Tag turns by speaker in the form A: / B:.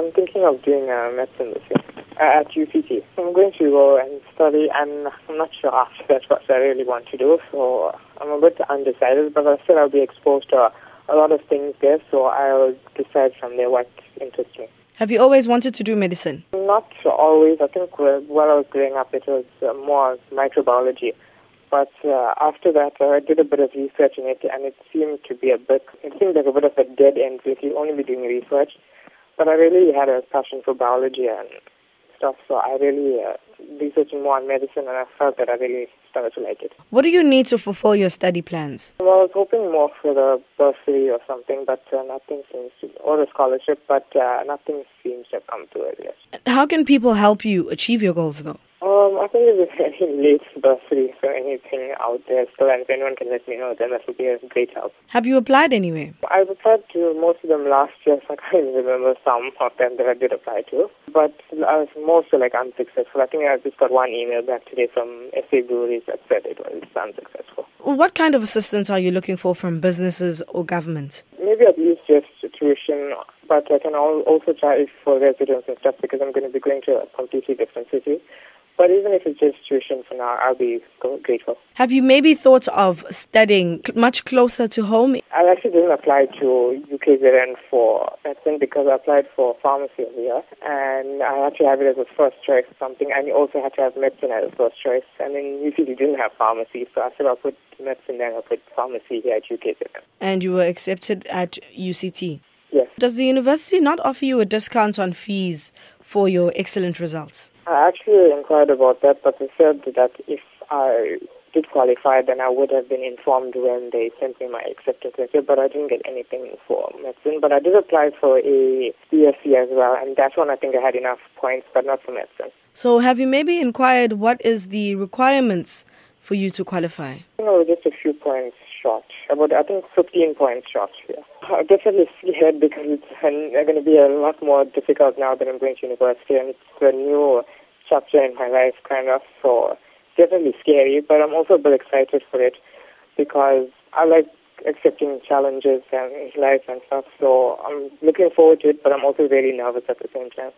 A: I'm thinking of doing uh, medicine this year uh, at UCT. I'm going to go and study, and I'm not sure after that what I really want to do. So I'm a bit undecided, but I said I'll be exposed to a lot of things there, so I'll decide from there what interests me.
B: Have you always wanted to do medicine?
A: Not always. I think while I was growing up, it was uh, more microbiology. But uh, after that, uh, I did a bit of research in it, and it seemed to be a bit, it seemed like a bit of a dead end, really, only be doing research. But I really had a passion for biology and stuff, so I really uh, researched more on medicine, and I felt that I really started to like it.
B: What do you need to fulfill your study plans?
A: Well, I was hoping more for the bursary or something, but uh, nothing seems to, or a scholarship, but uh, nothing seems to have come to it yet.
B: How can people help you achieve your goals, though?
A: Think it's very late bursary, so anything out there and if anyone can let me know, then that would be a great help.
B: Have you applied anyway?
A: I've applied to most of them last year, so I can't even remember some of them that I did apply to. But I was mostly like unsuccessful. I think I just got one email back today from SA Breweries that said it was unsuccessful.
B: What kind of assistance are you looking for from businesses or government?
A: Maybe at least just tuition, but I can also try for residence and stuff because I'm going to be going to a completely different city. But even if it's just tuition for now, I'll be grateful.
B: Have you maybe thought of studying much closer to home?
A: I actually didn't apply to UKZN for medicine because I applied for pharmacy over here, and I had to have it as a first choice or something, and you also had to have medicine as a first choice. And then UCT didn't have pharmacy, so I said I'll put medicine there, I'll put pharmacy here at UKZN.
B: And you were accepted at UCT?
A: Yes.
B: Does the university not offer you a discount on fees for your excellent results?
A: I actually inquired about that, but they said that if I did qualify, then I would have been informed when they sent me my acceptance letter, but I didn't get anything for medicine. But I did apply for a BSc as well, and that's one I think I had enough points, but not for medicine.
B: So have you maybe inquired what is the requirements for you to qualify?
A: No, just a few points short. About I think 15 points short. Yeah. I'm definitely scared because it's going to be a lot more difficult now that I'm going to university, and it's a new chapter in my life, kind of. So definitely scary, but I'm also a bit excited for it because I like accepting challenges and life and stuff. So I'm looking forward to it, but I'm also very nervous at the same time.